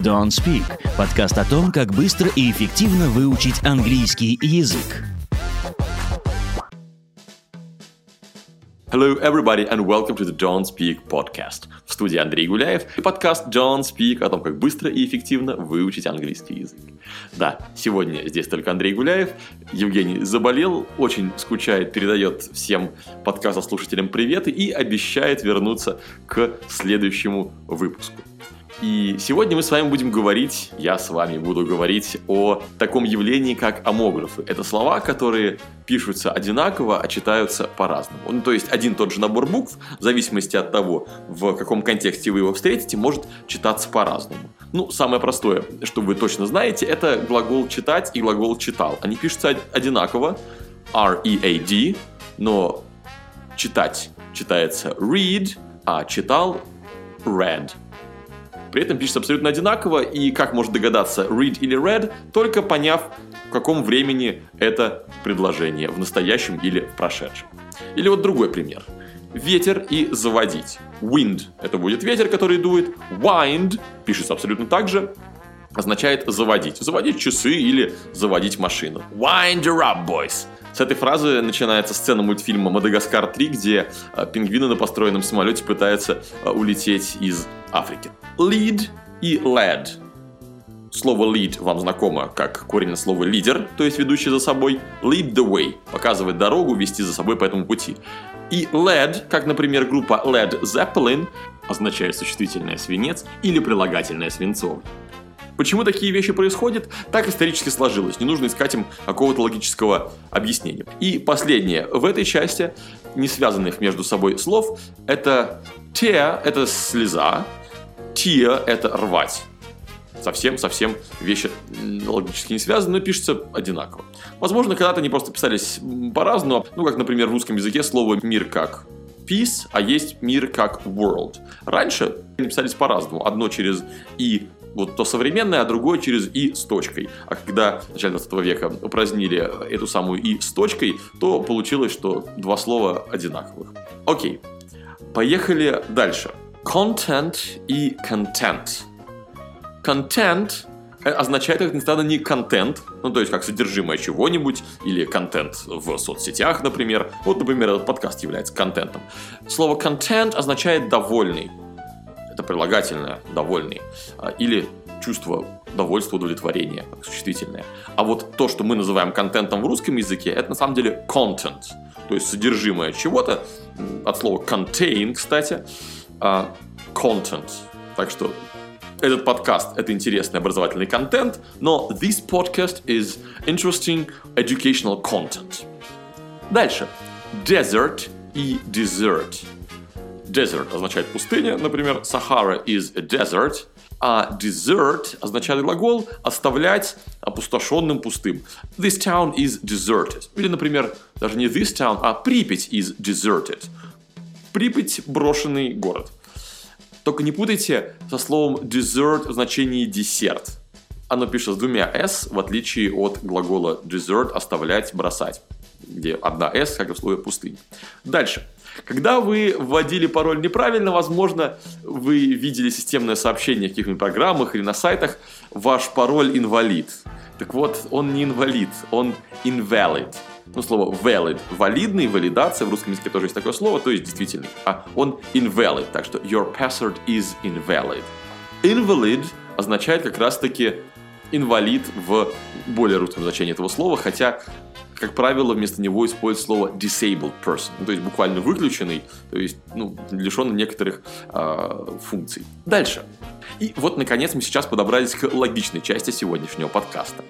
Don't Speak – подкаст о том, как быстро и эффективно выучить английский язык. Hello, everybody, and welcome to the Don't Speak podcast. В студии Андрей Гуляев и подкаст Don't Speak о том, как быстро и эффективно выучить английский язык. Да, сегодня здесь только Андрей Гуляев. Евгений заболел, очень скучает, передает всем подкаст-слушателям приветы и обещает вернуться к следующему выпуску. И сегодня мы с вами будем говорить, я с вами буду говорить о таком явлении, как амографы. Это слова, которые пишутся одинаково, а читаются по-разному. Ну, то есть один тот же набор букв, в зависимости от того, в каком контексте вы его встретите, может читаться по-разному. Ну, самое простое, что вы точно знаете, это глагол читать и глагол читал. Они пишутся одинаково, R-E-A-D, но читать читается read, а читал read. При этом пишется абсолютно одинаково, и, как можно догадаться, read или read, только поняв, в каком времени это предложение, в настоящем или в прошедшем. Или вот другой пример. Ветер и заводить. Wind – это будет ветер, который дует. Wind пишется абсолютно так же, означает заводить. Заводить часы или заводить машину. Wind her up, boys. С этой фразы начинается сцена мультфильма «Мадагаскар 3», где э, пингвины на построенном самолете пытаются э, улететь из Африки. Lead и led. Слово lead вам знакомо как корень слова лидер, то есть ведущий за собой. Lead the way – показывать дорогу, вести за собой по этому пути. И led, как, например, группа Led Zeppelin, означает существительное свинец или прилагательное свинцовый. Почему такие вещи происходят? Так исторически сложилось. Не нужно искать им какого-то логического объяснения. И последнее. В этой части, не связанных между собой слов, это tear – это слеза, tear – это рвать. Совсем-совсем вещи логически не связаны, но пишутся одинаково. Возможно, когда-то они просто писались по-разному. Ну, как, например, в русском языке слово «мир» как peace, а есть мир как world. Раньше они писались по-разному. Одно через «и» вот то современное, а другое через «и» с точкой. А когда в начале 20 века упразднили эту самую «и» с точкой, то получилось, что два слова одинаковых. Окей, поехали дальше. Content и content. Content означает, как ни странно, не контент, ну, то есть как содержимое чего-нибудь, или контент в соцсетях, например. Вот, например, этот подкаст является контентом. Слово content означает довольный это прилагательное «довольный», а, или чувство довольства, удовлетворения, существительное. А вот то, что мы называем контентом в русском языке, это на самом деле content, то есть содержимое чего-то, от слова contain, кстати, а, content. Так что этот подкаст – это интересный образовательный контент, но this podcast is interesting educational content. Дальше. Desert и desert – Desert означает пустыня, например, Sahara is a desert, а desert означает глагол оставлять опустошенным пустым. This town is deserted. Или, например, даже не this town, а Припять is deserted. Припять – брошенный город. Только не путайте со словом desert в значении десерт. Оно пишется с двумя s, в отличие от глагола desert – оставлять, бросать, где одна s, как в слове пустыня. Дальше – когда вы вводили пароль неправильно, возможно, вы видели системное сообщение в каких-нибудь программах или на сайтах, ваш пароль инвалид. Так вот, он не инвалид, он invalid. Ну, слово valid, валидный, валидация, в русском языке тоже есть такое слово, то есть действительный. А он invalid, так что your password is invalid. Invalid означает как раз-таки инвалид в более русском значении этого слова, хотя как правило, вместо него используют слово disabled person, ну, то есть буквально выключенный, то есть ну, лишенный некоторых э, функций. Дальше. И вот, наконец, мы сейчас подобрались к логичной части сегодняшнего подкаста.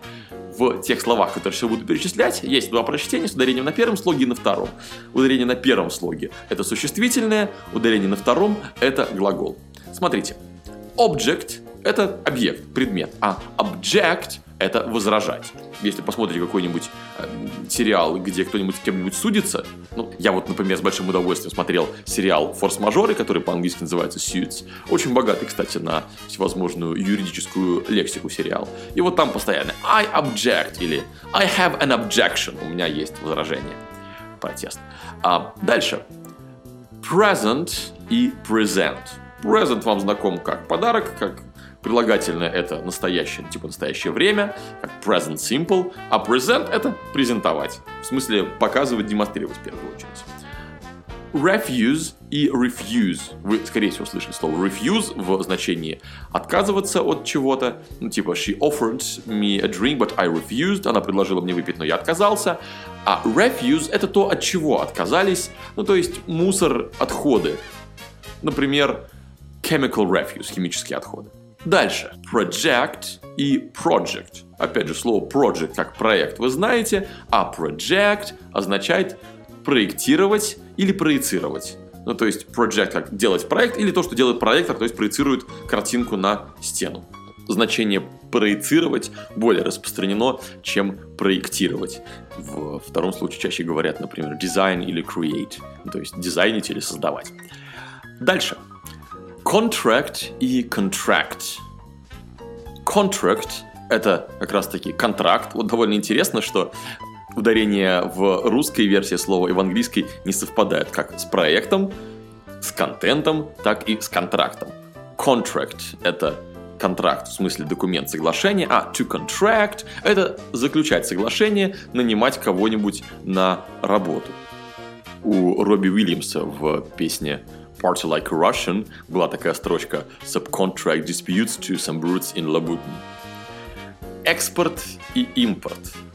В тех словах, которые сейчас буду перечислять, есть два прочтения с ударением на первом слоге и на втором. Ударение на первом слоге – это существительное, ударение на втором – это глагол. Смотрите. Object – это объект, предмет, а object – это возражать если посмотрите какой-нибудь э, сериал, где кто-нибудь с кем-нибудь судится, ну, я вот, например, с большим удовольствием смотрел сериал «Форс-мажоры», который по-английски называется «Suits», очень богатый, кстати, на всевозможную юридическую лексику сериал. И вот там постоянно «I object» или «I have an objection», у меня есть возражение, протест. А дальше. Present и present. Present вам знаком как подарок, как Прилагательное это настоящее, типа настоящее время, как present simple, а present это презентовать. В смысле показывать, демонстрировать в первую очередь. Refuse и refuse. Вы, скорее всего, слышали слово refuse в значении отказываться от чего-то. Ну, типа, she offered me a drink, but I refused. Она предложила мне выпить, но я отказался. А refuse – это то, от чего отказались. Ну, то есть, мусор, отходы. Например, chemical refuse – химические отходы. Дальше. Project и project. Опять же, слово project как проект вы знаете, а project означает проектировать или проецировать. Ну, то есть, project как делать проект, или то, что делает проектор, то есть проецирует картинку на стену. Значение проецировать более распространено, чем проектировать. В втором случае чаще говорят, например, design или create, ну, то есть дизайнить или создавать. Дальше. Contract и contract. Contract – это как раз-таки контракт. Вот довольно интересно, что ударение в русской версии слова и в английской не совпадает как с проектом, с контентом, так и с контрактом. Contract – это контракт, в смысле документ соглашения, а to contract – это заключать соглашение, нанимать кого-нибудь на работу. У Робби Уильямса в песне Party Like a Russian была такая строчка Subcontract disputes to some brutes in Labutin. Экспорт и импорт –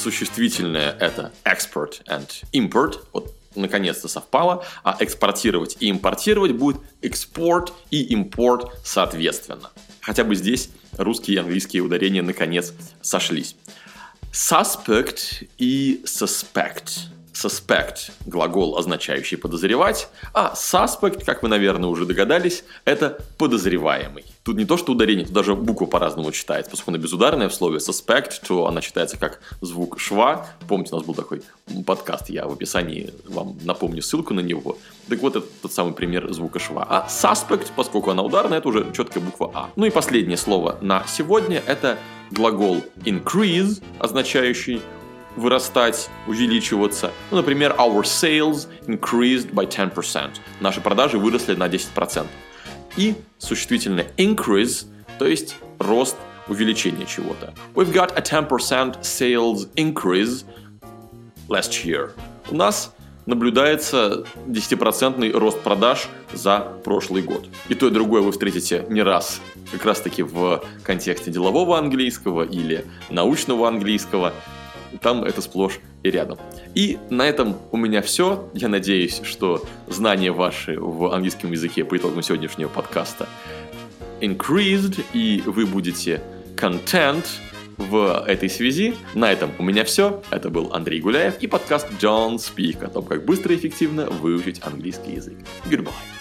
существительное это export and import, вот наконец-то совпало, а экспортировать и импортировать будет export и import соответственно. Хотя бы здесь русские и английские ударения наконец сошлись. Suspect и suspect – Suspect – глагол, означающий подозревать, а suspect, как вы, наверное, уже догадались, это подозреваемый. Тут не то, что ударение, тут даже буква по-разному читается. Поскольку она безударная в слове suspect, то она читается как звук шва. Помните, у нас был такой подкаст, я в описании вам напомню ссылку на него. Так вот, это тот самый пример звука шва. А suspect, поскольку она ударная, это уже четкая буква А. Ну и последнее слово на сегодня – это глагол increase, означающий вырастать, увеличиваться. Ну, например, our sales increased by 10%. Наши продажи выросли на 10%. И существительное increase, то есть рост, увеличение чего-то. We've got a 10% sales increase last year. У нас наблюдается 10% рост продаж за прошлый год. И то, и другое вы встретите не раз, как раз таки в контексте делового английского или научного английского там это сплошь и рядом. И на этом у меня все. Я надеюсь, что знания ваши в английском языке по итогам сегодняшнего подкаста increased, и вы будете content в этой связи. На этом у меня все. Это был Андрей Гуляев и подкаст John Speak о том, как быстро и эффективно выучить английский язык. Goodbye.